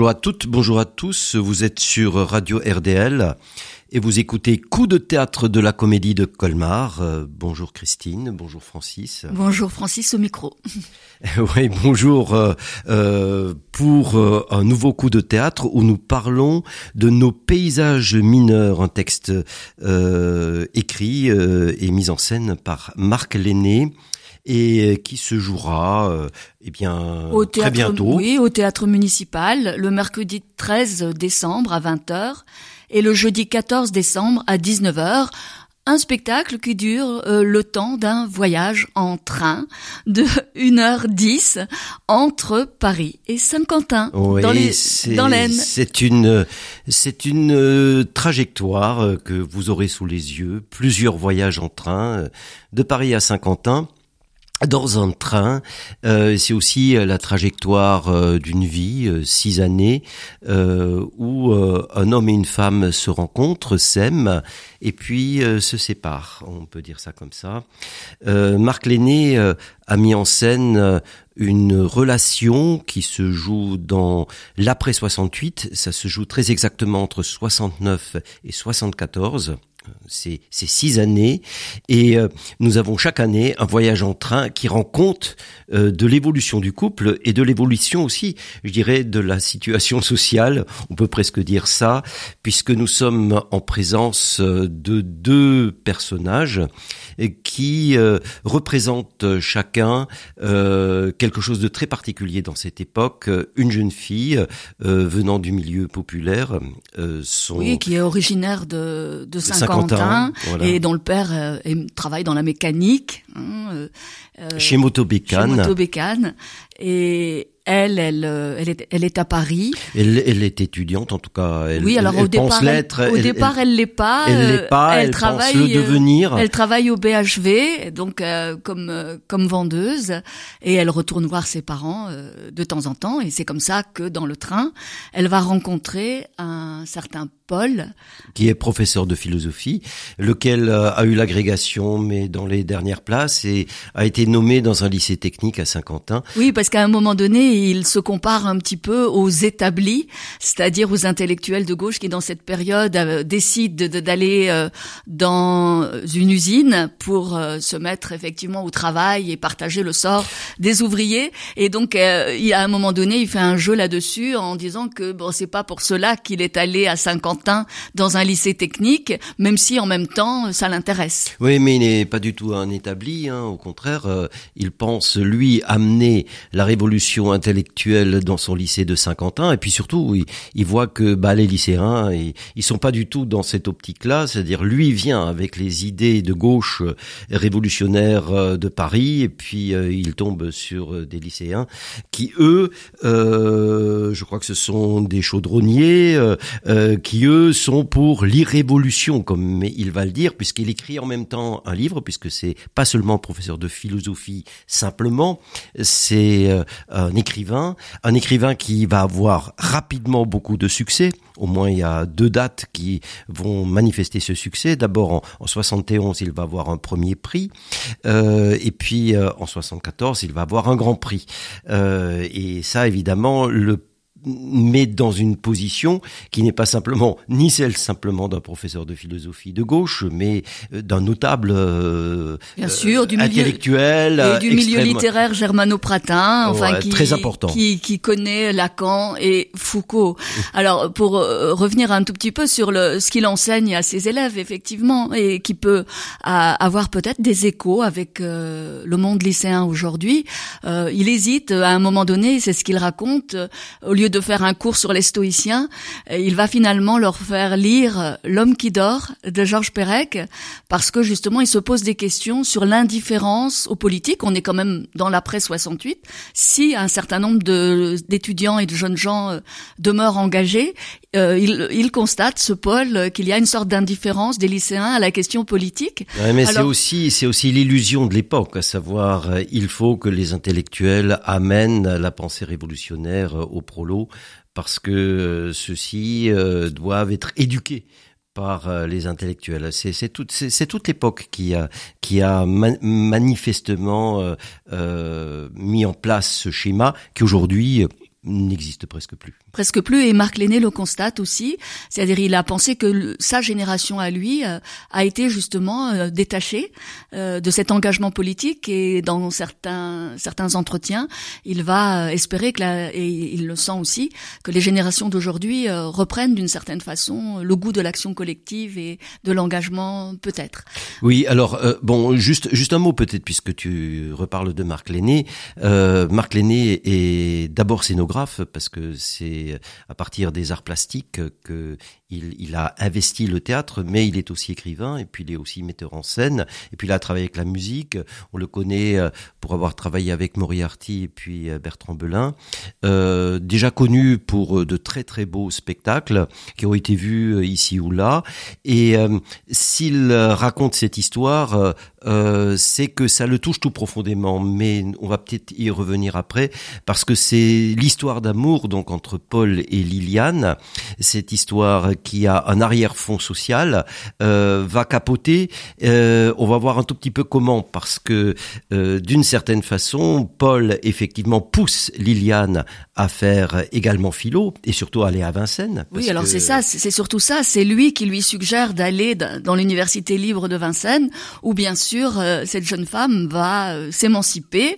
Bonjour à toutes, bonjour à tous. Vous êtes sur Radio RDL et vous écoutez Coup de théâtre de la comédie de Colmar. Euh, bonjour Christine, bonjour Francis. Bonjour Francis au micro. oui, bonjour euh, euh, pour un nouveau coup de théâtre où nous parlons de nos paysages mineurs, un texte écrit et mis en scène par Marc Lenné et qui se jouera eh bien au très bientôt. Oui, au théâtre municipal le mercredi 13 décembre à 20h et le jeudi 14 décembre à 19h. Un spectacle qui dure euh, le temps d'un voyage en train de 1h10 entre Paris et Saint-Quentin oui, dans l'Aisne. C'est une c'est une euh, trajectoire euh, que vous aurez sous les yeux, plusieurs voyages en train de Paris à Saint-Quentin dans un train. Euh, c'est aussi euh, la trajectoire euh, d'une vie, six années, où un homme et une femme se rencontrent, s'aiment, et puis se séparent. On peut dire ça comme ça. Marc Lenné a mis en scène une relation qui se joue dans l'après 68. Ça se joue très exactement entre 69 et 74 ces, ces, six années. Et euh, nous avons chaque année un voyage en train qui rend compte euh, de l'évolution du couple et de l'évolution aussi, je dirais, de la situation sociale, on peut presque dire ça, puisque nous sommes en présence euh, de deux personnages qui représentent chacun quelque chose de très particulier dans cette époque, une jeune fille venant du milieu populaire, son... oui, qui est originaire de, de saint Quentin, et dont le père euh, travaille dans la mécanique. Hein, euh, euh, chez Motobécane. Chez Motobécane. Et elle, elle, elle est, elle est à Paris. Elle, elle est étudiante, en tout cas. Elle, oui, alors elle au départ, l'être. Au départ, elle l'est pas. Elle l'est pas. Elle, travaille, pense le devenir. Elle travaille au BHV, donc comme comme vendeuse, et elle retourne voir ses parents de temps en temps. Et c'est comme ça que dans le train, elle va rencontrer un certain Paul. Qui est professeur de philosophie, lequel euh, a eu l'agrégation, mais dans les dernières places, et a été nommé dans un lycée technique à Saint-Quentin. Oui, parce qu'à un moment donné, il se compare un petit peu aux établis, c'est-à-dire aux intellectuels de gauche qui, dans cette période, euh, décident d'aller euh, dans une usine pour se mettre effectivement au travail et partager le sort des ouvriers. Et donc, à un moment donné, il fait un jeu là-dessus en disant que bon, c'est pas pour cela qu'il est allé à Saint-Quentin dans un lycée technique, même si en même temps ça l'intéresse. Oui, mais il n'est pas du tout un établi. Hein. Au contraire, euh, il pense lui amener la révolution intellectuelle dans son lycée de Saint-Quentin, et puis surtout, il, voit que bah, les lycéens, ils, ils sont pas du tout dans cette optique-là. C'est-à-dire, lui vient avec les idées de gauche euh, révolutionnaires euh, de Paris, et puis il tombe sur des lycéens qui, eux, je crois que ce sont des chaudronniers, qui eux sont pour l'irrévolution, comme il va le dire, puisqu'il écrit en même temps un livre, puisque c'est pas seulement professeur de philosophie simplement, c'est euh, un écrivain, un écrivain qui va avoir rapidement beaucoup de succès. Au moins, il y a deux dates qui vont manifester ce succès. D'abord, en, en 71, il va avoir un premier prix, euh, et puis euh, en 74, il va avoir un grand prix. Et ça, évidemment, le mais dans une position qui n'est pas simplement ni celle simplement d'un professeur de philosophie de gauche, mais euh, d'un notable euh, bien sûr du intellectuel milieu, et du milieu littéraire germano-pratin, enfin qui très important, qui, qui connaît Lacan et Foucault. Alors pour euh, revenir un tout petit peu sur le ce qu'il enseigne à ses élèves effectivement et qui peut avoir peut-être des échos avec le monde lycéen aujourd'hui, il hésite à un moment donné, c'est ce qu'il raconte, au lieu de faire un cours sur les stoïciens, euh, il va finalement leur faire lire L'homme qui dort de Georges Perec parce que justement il se pose des questions sur l'indifférence aux politiques. On est quand même dans l'après 68. Si un certain nombre d'étudiants et de jeunes gens euh, demeurent engagés, euh, il, il, constate, ce Paul, qu'il y a une sorte d'indifférence des lycéens à la question politique. mais c'est aussi, c'est aussi l'illusion de l'époque, à savoir, il faut que les intellectuels amènent la pensée révolutionnaire au prolo parce que euh, ceux-ci euh, doivent être éduqués par euh, les intellectuels. C'est toute, l'époque qui a manifestement mis en place ce schéma qui aujourd'hui n'existe presque plus. Presque plus, et Marc Lenné le constate aussi. C'est-à-dire, il a pensé que sa génération à lui euh, a été justement euh, détachée euh, de cet engagement politique, et dans certains certains entretiens, il va espérer que, la, et il le sent aussi, que les générations d'aujourd'hui reprennent d'une certaine façon le goût de l'action collective et de l'engagement, peut-être. Oui, alors bon, juste juste un mot peut-être puisque tu reparles de Marc Lenné. Marc Lenné est d'abord scénographe parce que c'est à partir des arts plastiques que il, a investi le théâtre, mais il est aussi écrivain et puis il est aussi metteur en scène. Et puis il a travaillé avec la musique. On le connaît euh, pour avoir travaillé avec Moriarty et puis euh, Bertrand Belin. Euh, déjà connu pour de très très beaux spectacles qui ont été vus ici ou là. Et s'il raconte cette histoire, c'est que ça le touche tout profondément. Mais on va peut-être y revenir après parce que c'est l'histoire d'amour donc entre Paul et Liliane. Cette histoire qui a un arrière-fond social euh, va capoter. Euh, on va voir un tout petit peu comment, parce que euh, d'une certaine façon, Paul effectivement pousse Liliane à faire également philo et surtout aller à Vincennes. Oui, alors c'est ça, c'est surtout ça. C'est lui qui lui suggère d'aller dans l'université libre de Vincennes, où bien sûr cette jeune femme va s'émanciper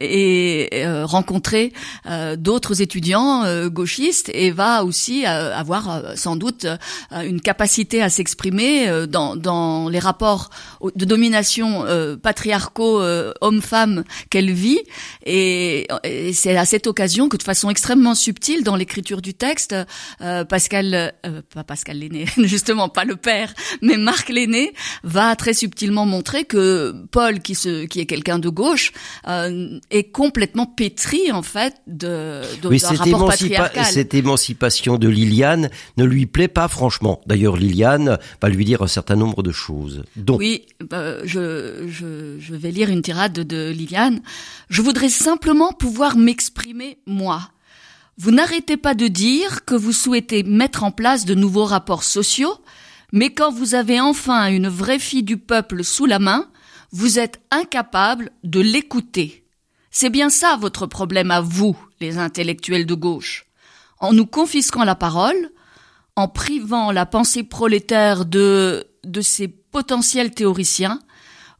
et rencontrer d'autres étudiants gauchistes et va aussi avoir sans doute euh, une capacité à s'exprimer euh, dans, dans les rapports de domination euh, patriarcaux homme-femme qu'elle vit. Et, c'est à cette occasion que de façon extrêmement subtile dans l'écriture du texte, Pascal, pas Pascal l'aîné, justement pas le père, mais Marc l'aîné va très subtilement montrer que Paul, qui, se, qui est quelqu'un de gauche, est complètement pétri en fait de, de oui, rapport cette émancipation de Liliane ne lui plaît pas franchement. D'ailleurs, Liliane va lui dire un certain nombre de choses. Donc, oui, bah, je, je vais lire une tirade de Liliane. Je voudrais simplement pouvoir m'exprimer moi. Vous n'arrêtez pas de dire que vous souhaitez mettre en place de nouveaux rapports sociaux, mais quand vous avez enfin une vraie fille du peuple sous la main, vous êtes incapable de l'écouter. C'est bien ça votre problème à vous, les intellectuels de gauche. En nous confisquant la parole, en privant la pensée prolétaire de, de ses potentiels théoriciens,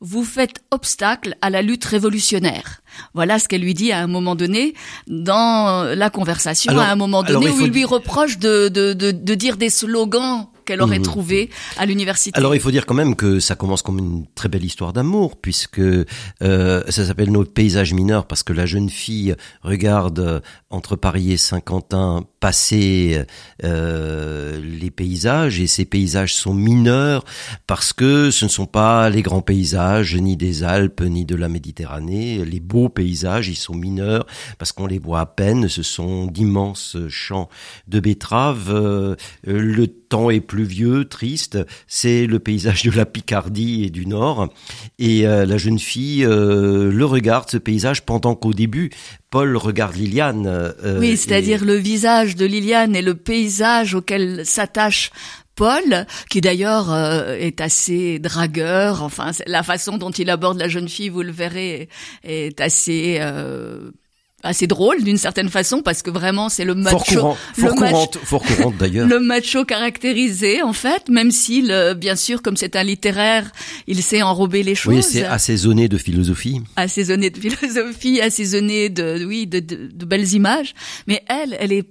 vous faites obstacle à la lutte révolutionnaire. Voilà ce qu'elle lui dit à un moment donné dans la conversation, à un moment donné où il lui reproche de, de, de, de dire des slogans qu'elle aurait mhm. trouvé à l'université. Alors il faut dire quand même que ça commence comme une très belle histoire d'amour puisque euh, ça s'appelle notre paysage mineur parce que la jeune fille regarde euh, entre Paris et Saint-Quentin passer euh, les paysages et ces paysages sont mineurs parce que ce ne sont pas les grands paysages ni des Alpes ni de la Méditerranée. Les beaux paysages ils sont mineurs parce qu'on les voit à peine. Ce sont d'immenses champs de betteraves. Euh, le temps est pluvieux, triste. C'est le paysage de la Picardie et du Nord. Et euh, la jeune fille euh, le regarde, ce paysage, pendant qu'au début, Paul regarde Liliane. Euh, oui, c'est-à-dire le visage de Liliane et le paysage auquel s'attache Paul, qui d'ailleurs est assez dragueur. Enfin, la façon dont il aborde la jeune fille, vous le verrez, est assez assez drôle d'une certaine façon parce que vraiment c'est le macho, fort, courante, fort courante d'ailleurs, le macho caractérisé en fait, même s'il bien sûr comme c'est un littéraire, il sait enrober les choses. Oui, c'est assaisonné de philosophie. Assaisonné de philosophie, assaisonné de oui de, de, de belles images, mais elle, elle est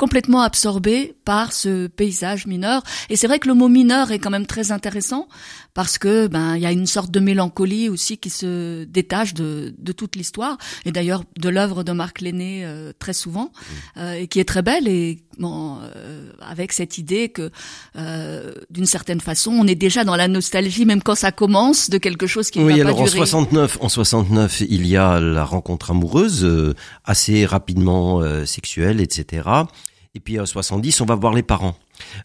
complètement absorbée par ce paysage mineur. Et c'est vrai que le mot mineur est quand même très intéressant parce que ben il y a une sorte de mélancolie aussi qui se détache de, de toute l'histoire. Et d'ailleurs de l'œuvre de Marc Lenné euh, très souvent euh, et qui est très belle. Et bon euh, avec cette idée que d'une certaine façon on est déjà dans la nostalgie même quand ça commence de quelque chose qui oui, ne va pas durer. en 69 en 69 il y a la rencontre amoureuse assez rapidement sexuelle etc et puis en 70 on va voir les parents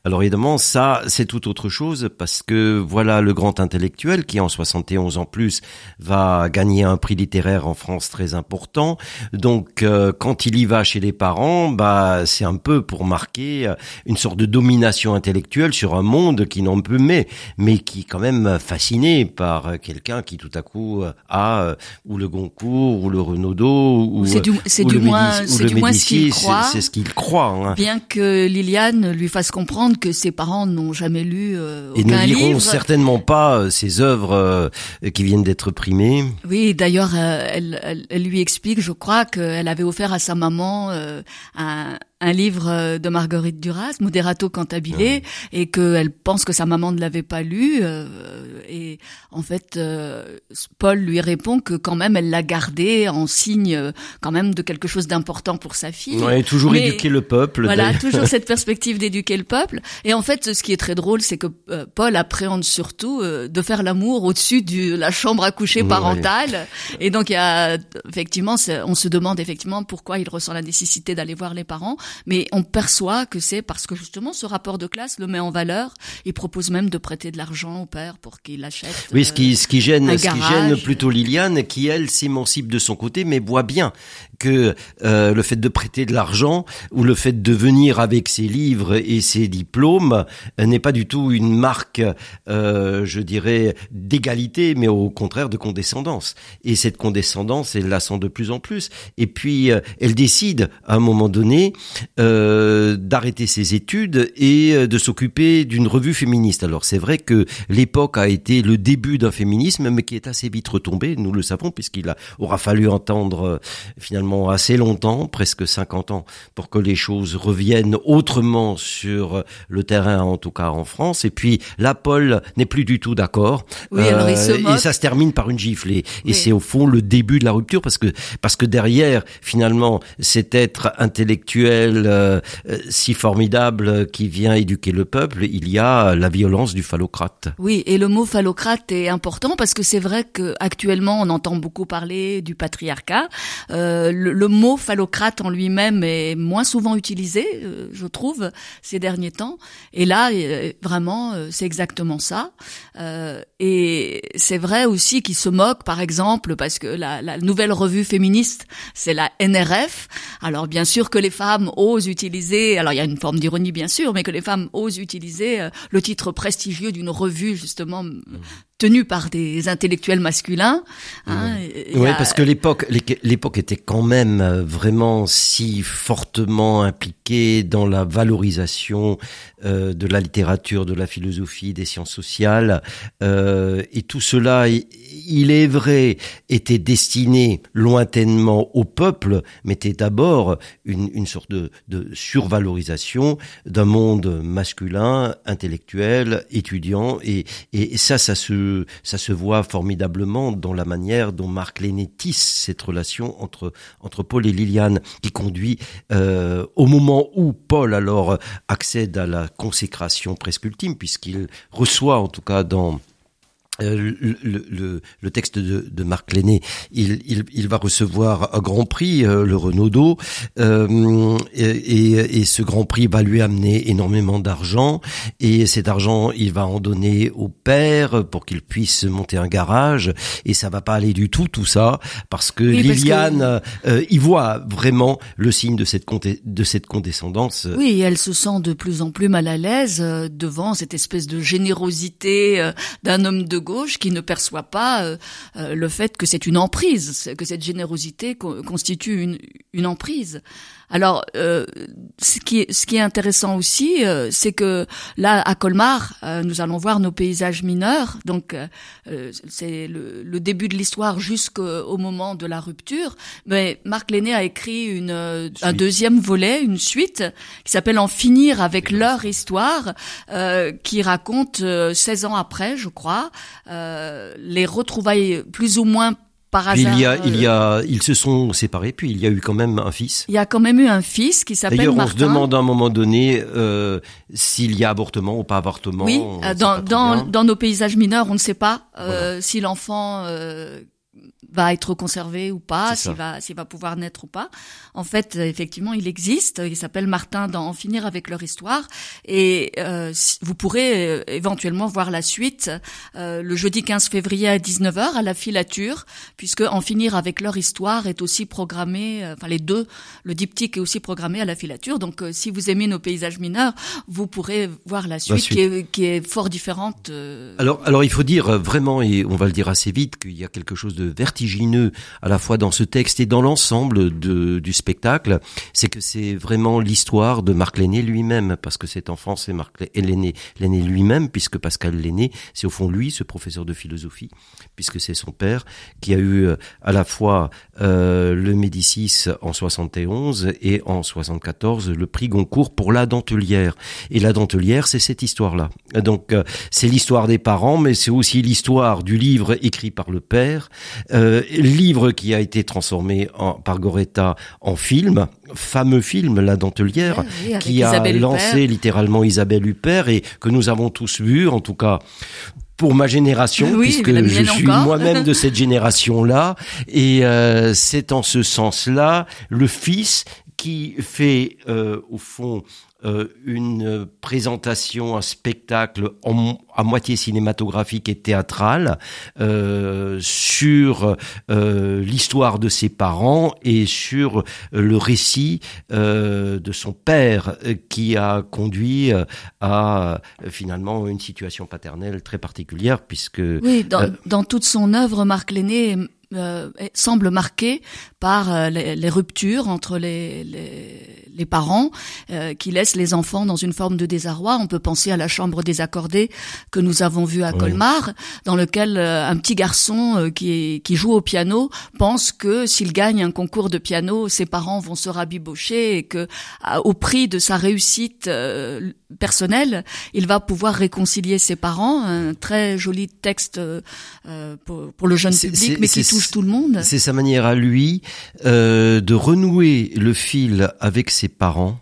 Alors évidemment, ça, c'est tout autre chose parce que voilà le grand intellectuel qui en 71 en plus va gagner un prix littéraire en France très important. Donc euh, quand il y va chez les parents, bah c'est un peu pour marquer euh, une sorte de domination intellectuelle sur un monde qui n'en peut mais mais qui est quand même fasciné par quelqu'un qui tout à coup a ou le Goncourt ou le Renaudot ou c'est du, du moins c'est du moins ce qu'il croit. C'est ce qu'il croit. Hein. Bien que Liliane lui fasse comprendre que ses parents n'ont jamais lu euh, Et aucun ne liront livre. certainement pas euh, ces œuvres euh, qui viennent d'être primées. Oui, d'ailleurs, euh, elle, elle, elle lui explique, je crois, qu'elle avait offert à sa maman euh, un, un livre euh, de Marguerite Duras, Moderato Cantabile, et qu'elle pense que sa maman ne l'avait pas lu. euh, et en fait, euh, Paul lui répond que quand même, elle l'a gardé en signe euh, quand même de quelque chose d'important pour sa fille. Ouais, toujours Mais- éduquer le peuple. Voilà, toujours cette perspective d'éduquer le peuple. Et en fait, ce qui est très drôle, c'est que euh, Paul appréhende surtout euh, de faire l'amour au-dessus de la chambre à coucher Ouais. parentale. Et donc, il y a effectivement, on se demande effectivement pourquoi il ressent la nécessité d'aller voir les parents, mais on perçoit que c'est parce que justement ce rapport de classe le met en valeur. Il propose même de prêter de l'argent au père pour qu'il achète. Oui, ce qui, ce qui gêne, un ce qui gêne plutôt Liliane, qui elle s'émancipe de son côté, mais voit bien que euh, le fait de prêter de l'argent ou le fait de venir avec ses livres et ses diplômes euh, n'est pas du tout une marque, euh, je dirais, d'égalité, mais au contraire de condescendance. Et cette condescendance, elle la sent de plus en plus. Et puis, euh, elle décide à un moment donné euh, d'arrêter ses études et euh, de s'occuper d'une revue féministe. Alors c'est vrai que l'époque a été le début d'un féminisme, mais qui est assez vite retombé, nous le savons, puisqu'il a, aura fallu entendre euh, finalement assez longtemps, presque 50 ans, pour que les choses reviennent autrement sur le terrain, en tout cas en France. Et puis là, Paul n'est plus du tout d'accord. Oui, alors il se moque. et ça se termine par une giflée. Et Oui. c'est au fond le début de la rupture, parce que parce que derrière, finalement, cet être intellectuel euh, euh, si formidable euh, qui vient éduquer le peuple, il y a la violence du phallocrate. Oui, et le mot phallocrate est important parce que c'est vrai que actuellement on entend beaucoup parler du patriarcat. Le, mot phallocrate en lui-même est moins souvent utilisé, je trouve, ces derniers temps. Et là, vraiment, c'est exactement ça. Et c'est vrai aussi qu'il se moque, par exemple, parce que la, la nouvelle revue féministe, c'est la NRF. Alors bien sûr que les femmes osent utiliser, alors il y a une forme d'ironie bien sûr, mais que les femmes osent utiliser euh, le titre prestigieux d'une revue justement tenue par des intellectuels masculins. Hein, y Oui, a- parce que l'époque, l'é- l'époque était quand même euh, vraiment si fortement impliquée dans la valorisation euh, de la littérature, de la philosophie, des sciences sociales, euh, et tout cela, il est vrai, était destiné lointainement au peuple, mais était d'abord une, sorte de, survalorisation d'un monde masculin, intellectuel, étudiant, et, ça, ça se, ça se voit formidablement dans la manière dont Marc Lenné tisse cette relation entre, entre Paul et Liliane, qui conduit euh, au moment où Paul alors accède à la consécration presque ultime, puisqu'il reçoit en tout cas dans euh, le, le- le- texte de, de Marc Lenné, il, il, il va recevoir un grand prix, euh, le Renaudot, euh, et, et- et ce grand prix va lui amener énormément d'argent, et cet argent, il va en donner au père pour qu'il puisse monter un garage, et ça va pas aller du tout, tout ça, parce que Oui, parce que- Liliane, euh, il voit vraiment le signe de cette, de cette condescendance. Oui, elle se sent de plus en plus mal à l'aise euh, devant cette espèce de générosité d'un homme de gauche qui ne perçoit pas euh, euh, le fait que c'est une emprise, que cette générosité co- constitue une, une emprise. Alors, euh, ce, qui est, ce qui est intéressant aussi, euh, c'est que là, à Colmar, euh, nous allons voir nos paysages mineurs. Donc, euh, euh, c'est le, le début de l'histoire jusqu'au moment de la rupture. Mais Marc Lenné a écrit une, euh, un deuxième volet, une suite, qui s'appelle En finir avec leur histoire, euh, qui raconte euh, 16 ans après, je crois, euh, les retrouvailles plus ou moins par Puis il y a, il y euh, a, ils se sont séparés, puis il y a eu quand même un fils. il y a quand même eu un fils qui s'appelle D'ailleurs, on Martin. se demande à un moment donné euh, s'il y a avortement ou pas avortement. Oui, euh, dans, dans, dans nos paysages mineurs, on ne sait pas euh, si l'enfant euh, va être conservé ou pas, s'il va, s'il va pouvoir naître ou pas. En fait, effectivement, il existe. Il s'appelle Martin dans En finir avec leur histoire. Et euh, vous pourrez euh, éventuellement voir la suite euh, le jeudi 15 février à 19h à la filature, puisque En finir avec leur histoire est aussi programmé, enfin les deux, le diptyque est aussi programmé à la filature. Donc si vous aimez nos paysages mineurs, vous pourrez voir la suite, Qui, est, qui, est, fort différente. Alors, alors il faut dire vraiment, et on va le dire assez vite, qu'il y a quelque chose de vertigineux à la fois dans ce texte et dans l'ensemble du spectacle, c'est que c'est vraiment l'histoire de Marc Lenné lui-même, parce que cet enfant c'est Marc Lenné, lui-même, puisque Pascal Lenné, c'est au fond lui, ce professeur de philosophie, puisque c'est son père qui a eu euh, à la fois euh, le Médicis en 71 et en 74 le prix Goncourt pour la dentelière. Et la dentelière, c'est cette histoire-là. Donc euh, c'est l'histoire des parents, mais c'est aussi l'histoire du livre écrit par le père, livre qui a été transformé en, par Goretta en film, fameux film La Dentelière, qui a lancé littéralement Isabelle Huppert et que nous avons tous vu, en tout cas pour ma génération, puisque je suis moi-même de cette génération-là, et euh, c'est en ce sens-là le fils qui fait euh, au fond euh, une présentation, un spectacle à moitié cinématographique et théâtral euh, sur euh, l'histoire de ses parents et sur le récit de son père qui a conduit à finalement une situation paternelle très particulière puisque oui dans, dans toute son œuvre Marc Lenné euh, semble marqué par euh, les, ruptures entre les, les, parents euh, qui laissent les enfants dans une forme de désarroi. On peut penser à la chambre désaccordée que nous avons vue à Colmar, dans lequel un petit garçon qui, qui joue au piano pense que s'il gagne un concours de piano, ses parents vont se rabibocher et que au prix de sa réussite personnelle, il va pouvoir réconcilier ses parents. Un très joli texte pour, pour, le jeune public, mais qui touche tout le monde. C'est sa manière à lui euh, de renouer le fil avec ses parents,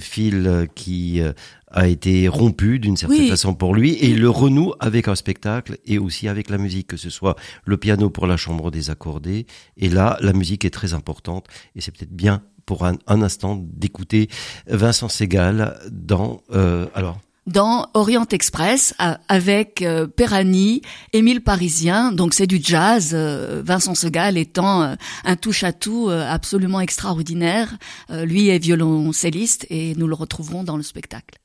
fil qui euh, a été rompu d'une certaine façon pour lui, et le renoue avec un spectacle et aussi avec la musique, que ce soit le piano pour la chambre désaccordée, et là, la musique est très importante, et c'est peut-être bien pour un, un instant d'écouter Vincent Segal dans... Euh, alors dans Orient Express avec euh, Perani, Émile Parisien. Donc c'est du jazz. Euh, Vincent Segal étant euh, un touche-à-tout absolument extraordinaire. lui est violoncelliste et nous le retrouverons dans le spectacle.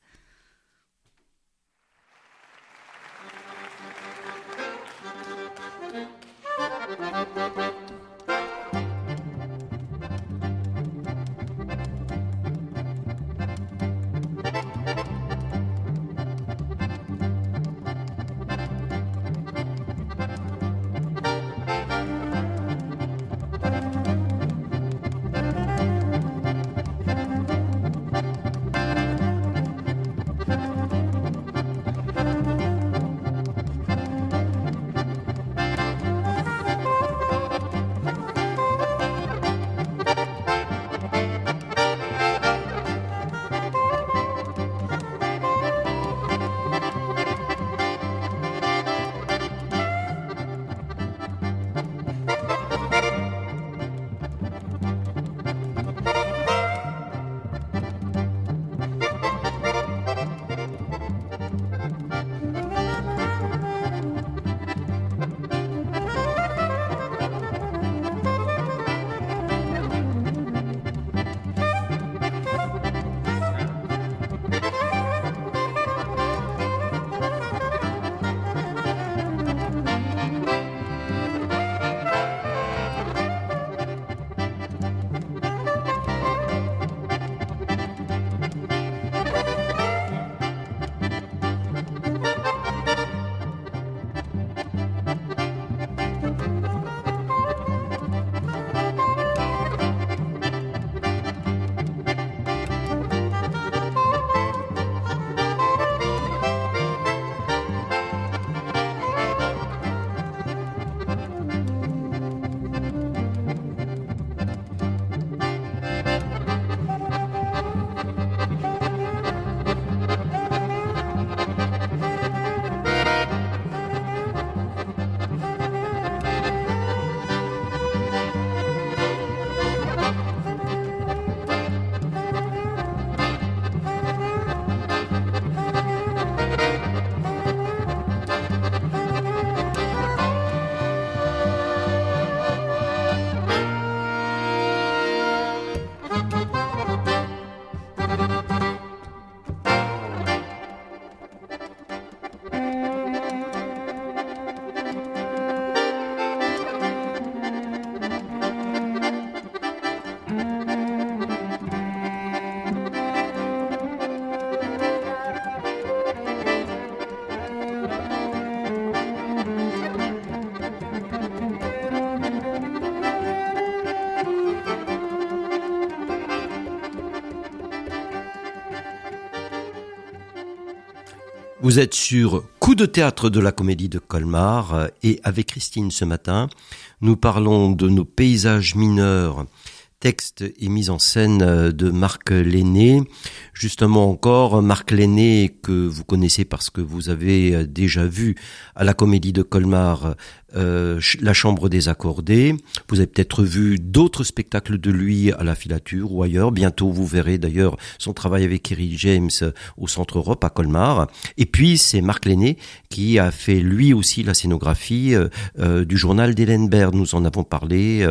Vous êtes sur Coup de théâtre de la comédie de Colmar euh, et avec Christine ce matin, nous parlons de nos paysages mineurs, texte et mise en scène euh, de Marc Lenné. Justement encore, Marc Lenné que vous connaissez parce que vous avez euh, déjà vu à la comédie de Colmar euh, la Chambre des Accordés. Vous avez peut-être vu d'autres spectacles de lui à la filature ou ailleurs. Bientôt, vous verrez d'ailleurs son travail avec Eric James au Centre Europe à Colmar. Et puis, c'est Marc Lenné qui a fait lui aussi la scénographie euh, euh, du journal d'Hélène Baird. Nous en avons parlé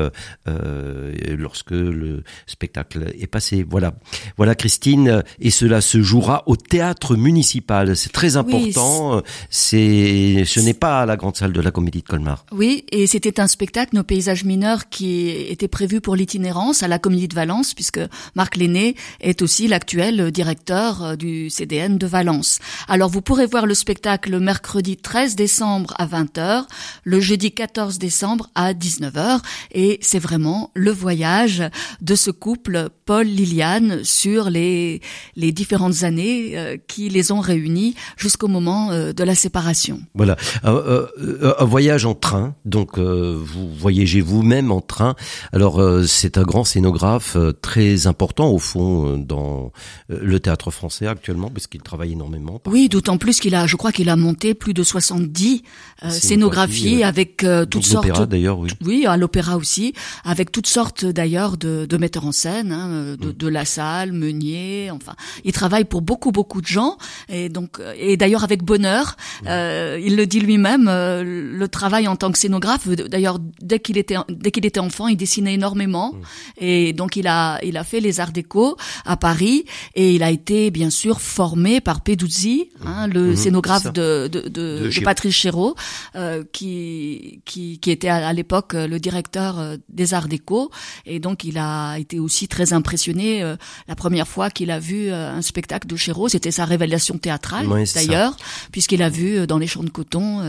lorsque le spectacle est passé. Voilà, voilà Christine. Et cela se jouera au théâtre municipal. C'est très important. c'est, ce n'est pas à la grande salle de la Comédie de Colmar. Oui, et c'était un spectacle, Nos paysages mineurs, qui était prévu pour l'itinérance à la Comédie de Valence, puisque Marc Lenné est aussi l'actuel directeur euh, du CDN de Valence. Alors vous pourrez voir le spectacle le mercredi 13 décembre à 20h, le jeudi 14 décembre à 19h, et c'est vraiment le voyage de ce couple Paul-Liliane sur les, les différentes années euh, qui les ont réunis jusqu'au moment euh, de la séparation. Voilà, un voyage en train, donc euh, vous voyagez vous-même en train. Alors euh, c'est un grand scénographe euh, très important au fond dans le théâtre français actuellement, parce qu'il travaille énormément. Oui, d'autant plus qu'il a, je crois qu'il a monté plus de 70 scénographies avec toutes sortes. d'ailleurs, oui. Oui, à l'opéra aussi, avec toutes sortes d'ailleurs de, de, metteurs en scène, hein, de, mm. de, La Salle, Meunier, enfin, il travaille pour beaucoup beaucoup de gens et donc et d'ailleurs avec bonheur. Mm. il le dit lui-même, le travail en tant que scénographe. D'ailleurs, dès qu'il était dès qu'il était enfant, il dessinait énormément mmh. et donc il a il a fait les arts déco à Paris et il a été bien sûr formé par Peduzzi, hein, le mmh, scénographe de de, de, de, Patrice Chéreau, euh, qui, qui qui était à, l'époque euh, le directeur euh, des arts déco et donc il a été aussi très impressionné euh, la première fois qu'il a vu un spectacle de Chéreau, c'était sa révélation théâtrale d'ailleurs, puisqu'il a vu dans les champs de coton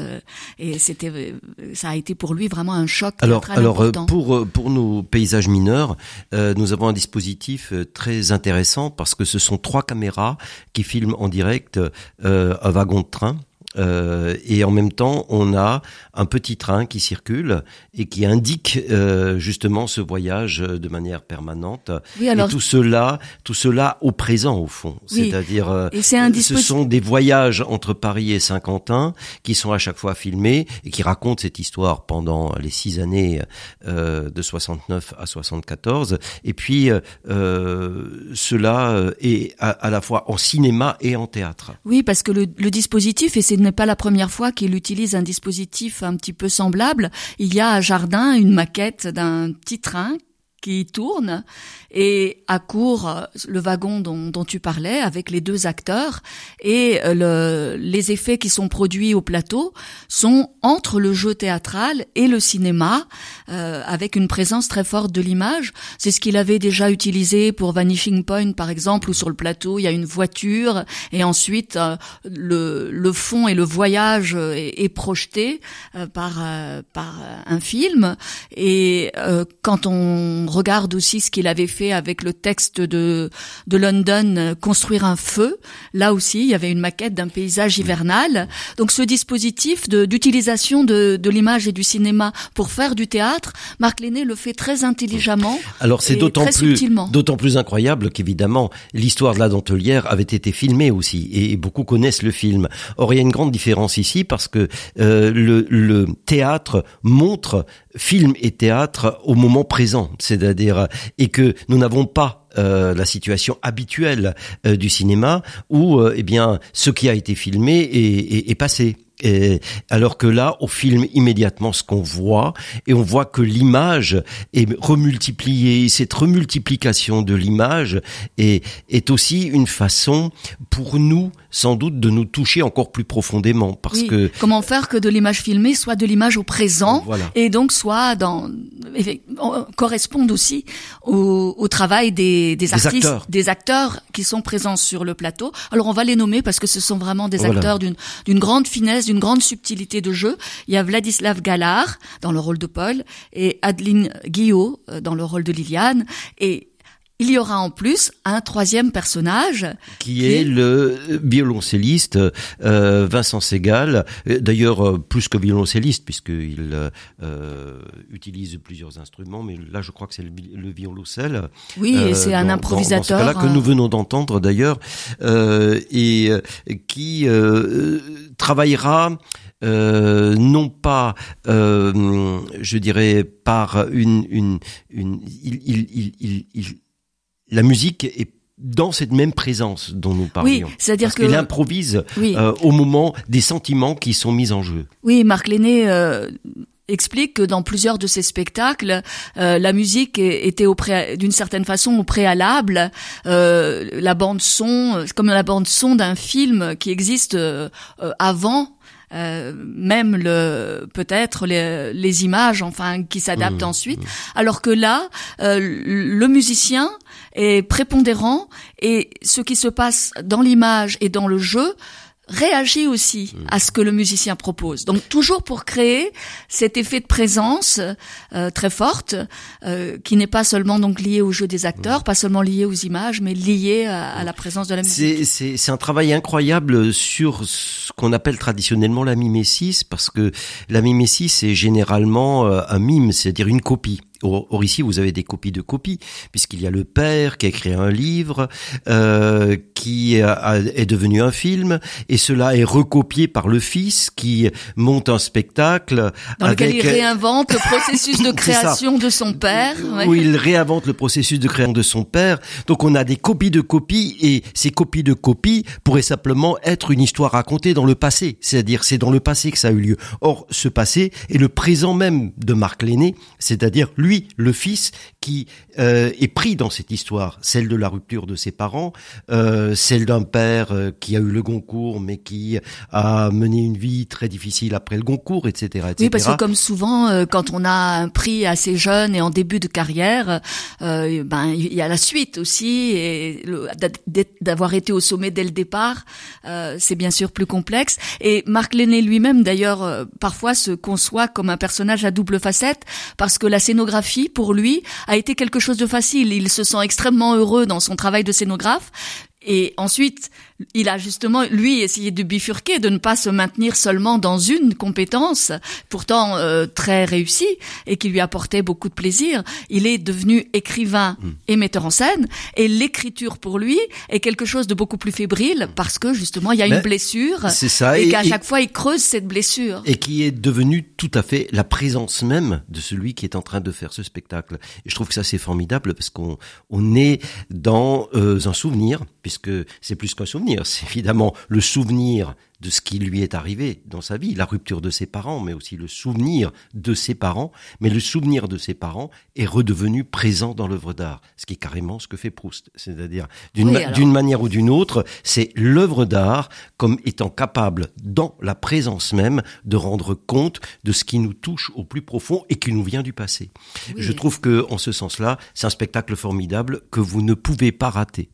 et c'était ça a été pour lui vraiment un choc. Alors, alors euh, pour euh, pour nos paysages mineurs, euh, nous avons un dispositif très intéressant parce que ce sont trois caméras qui filment en direct un wagon de train euh, et en même temps, on a un petit train qui circule et qui indique euh, justement ce voyage de manière permanente. Oui, alors... Et tout cela, tout cela au présent au fond. C'est-à-dire, euh, ce sont des voyages entre Paris et Saint-Quentin qui sont à chaque fois filmés et qui racontent cette histoire pendant les six années de 69 à 74. Et puis, cela est à, la fois en cinéma et en théâtre. Oui, parce que le, le dispositif et c'est n'est pas la première fois qu'il utilise un dispositif un petit peu semblable. Il y a à Jardin une maquette d'un petit train qui tourne et accourt le wagon dont, dont, tu parlais avec les deux acteurs et euh, le, les effets qui sont produits au plateau sont entre le jeu théâtral et le cinéma euh, avec une présence très forte de l'image. C'est ce qu'il avait déjà utilisé pour Vanishing Point par exemple où sur le plateau il y a une voiture et ensuite euh, le, le fond et le voyage est, est projeté euh, par, par un film et quand on regarde aussi ce qu'il avait fait avec le texte de, de London, euh, Construire un feu. Là aussi, il y avait une maquette d'un paysage hivernal. Donc ce dispositif d'utilisation de, de, l'image et du cinéma pour faire du théâtre, Marc Lenné le fait très intelligemment. Alors c'est d'autant plus, d'autant plus incroyable qu'évidemment, l'histoire de la dentelière avait été filmée aussi, et beaucoup connaissent le film. Or, il y a une grande différence ici parce que euh, le, le théâtre montre film et théâtre au moment présent, c'est-à-dire et que nous n'avons pas euh, la situation habituelle euh, du cinéma où euh, eh bien ce qui a été filmé est, est passé. Et, alors que là, on filme immédiatement ce qu'on voit et on voit que l'image est remultipliée. Cette remultiplication de l'image est, est aussi une façon pour nous, sans doute, de nous toucher encore plus profondément. Parce que comment faire que de l'image filmée soit de l'image au présent et donc soit dans corresponde aussi au, au travail des, des artistes, acteurs. des acteurs qui sont présents sur le plateau. Alors on va les nommer parce que ce sont vraiment des acteurs d'une d'une grande finesse d'une grande subtilité de jeu. Il y a Vladislav Galar dans le rôle de Paul et Adeline Guillot euh, dans le rôle de Liliane. Et il y aura en plus un troisième personnage qui, est, le violoncelliste euh, Vincent Segal. D'ailleurs, euh, plus que violoncelliste, puisqu'il euh, utilise plusieurs instruments, mais là, je crois que c'est le, violoncelle. Oui, c'est un improvisateur. Dans, ce que nous venons d'entendre d'ailleurs, et qui travaillera euh, non pas, euh, je dirais, par une, une, une il, il, il, il, la musique est dans cette même présence dont nous parlions. Oui, c'est-à-dire qu'il improvise euh, au moment des sentiments qui sont mis en jeu. Oui, Marc Lenné euh, explique que dans plusieurs de ses spectacles, euh, la musique était d'une certaine façon au préalable, euh, la bande son, comme la bande son d'un film qui existe euh, avant euh, même le peut-être les, les, images enfin qui s'adaptent mmh, ensuite mmh. alors que là euh, le musicien est prépondérant et ce qui se passe dans l'image et dans le jeu réagit aussi à ce que le musicien propose. Donc toujours pour créer cet effet de présence euh, très forte, euh, qui n'est pas seulement donc lié au jeu des acteurs, pas seulement lié aux images, mais lié à, la présence de la musique. C'est un travail incroyable sur ce qu'on appelle traditionnellement la mimésis, parce que la mimésis est généralement euh, un mime, c'est-à-dire une copie. Or, ici, vous avez des copies de copies, puisqu'il y a le père qui a écrit un livre, euh, qui est devenu un film, et cela est recopié par le fils qui monte un spectacle. Dans lequel il réinvente le processus de création de son père. Où il réinvente le processus de création de son père. Donc on a des copies de copies, et ces copies de copies pourraient simplement être une histoire racontée dans le passé. C'est-à-dire, c'est dans le passé que ça a eu lieu. Or, ce passé est le présent même de Marc Lenné, c'est-à-dire lui lui, le fils, qui euh, est pris dans cette histoire, celle de la rupture de ses parents, euh, celle d'un père euh, qui a eu le Goncourt, mais qui a mené une vie très difficile après le Goncourt, etc., etc. Oui, parce que comme souvent, quand on a un prix assez jeune et en début de carrière, ben il y a la suite aussi, et d'avoir été au sommet dès le départ, c'est bien sûr plus complexe. Et Marc Lenné lui-même, d'ailleurs, parfois se conçoit comme un personnage à double facette, parce que la scénographie pour lui, a été quelque chose de facile. Il se sent extrêmement heureux dans son travail de scénographe. Et ensuite, il a justement, lui, essayé de bifurquer, de ne pas se maintenir seulement dans une compétence, pourtant euh, très réussie, et qui lui apportait beaucoup de plaisir. Il est devenu écrivain hmm. et metteur en scène, et l'écriture pour lui est quelque chose de beaucoup plus fébrile, parce que justement, il y a une blessure, ça, et, qu'à chaque fois, il creuse cette blessure. Et qui est devenu tout à fait la présence même de celui qui est en train de faire ce spectacle. Et je trouve que ça, c'est formidable, parce qu'on on est dans euh, un souvenir, puisque c'est plus qu'un souvenir, c'est évidemment le souvenir de ce qui lui est arrivé dans sa vie, la rupture de ses parents, mais aussi le souvenir de ses parents. Mais le souvenir de ses parents est redevenu présent dans l'œuvre d'art, ce qui est carrément ce que fait Proust. C'est-à-dire, d'une manière ou d'une autre, c'est l'œuvre d'art comme étant capable, dans la présence même, de rendre compte de ce qui nous touche au plus profond et qui nous vient du passé. Je trouve que, en ce sens-là, c'est un spectacle formidable que vous ne pouvez pas rater.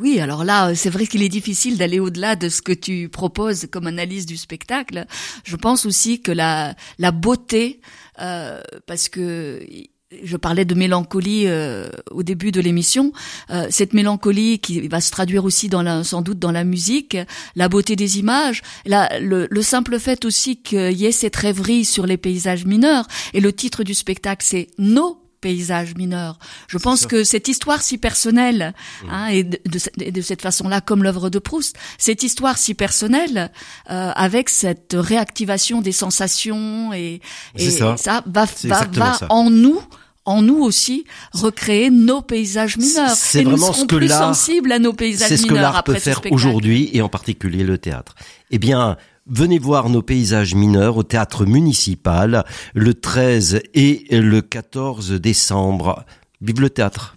Oui, alors là, c'est vrai qu'il est difficile d'aller au-delà de ce que tu proposes comme analyse du spectacle. Je pense aussi que la, la beauté, euh, parce que je parlais de mélancolie euh, au début de l'émission, euh, cette mélancolie qui va se traduire aussi dans la, sans doute dans la musique, la beauté des images, la, le, le simple fait aussi qu'il y ait cette rêverie sur les paysages mineurs, et le titre du spectacle c'est Nos paysage mineur. Je pense que cette histoire si personnelle, mmh. hein, et, de, de, cette façon-là, comme l'œuvre de Proust, cette histoire si personnelle, euh, avec cette réactivation des sensations et, et ça. va, va, va en nous en nous aussi recréer nos paysages mineurs. C'est vraiment ce que plus sensibles à nos paysages mineurs. C'est ce que l'art peut faire aujourd'hui et en particulier le théâtre. Eh bien, Venez voir nos paysages mineurs au théâtre municipal le 13 et le 14 décembre. Vive le théâtre.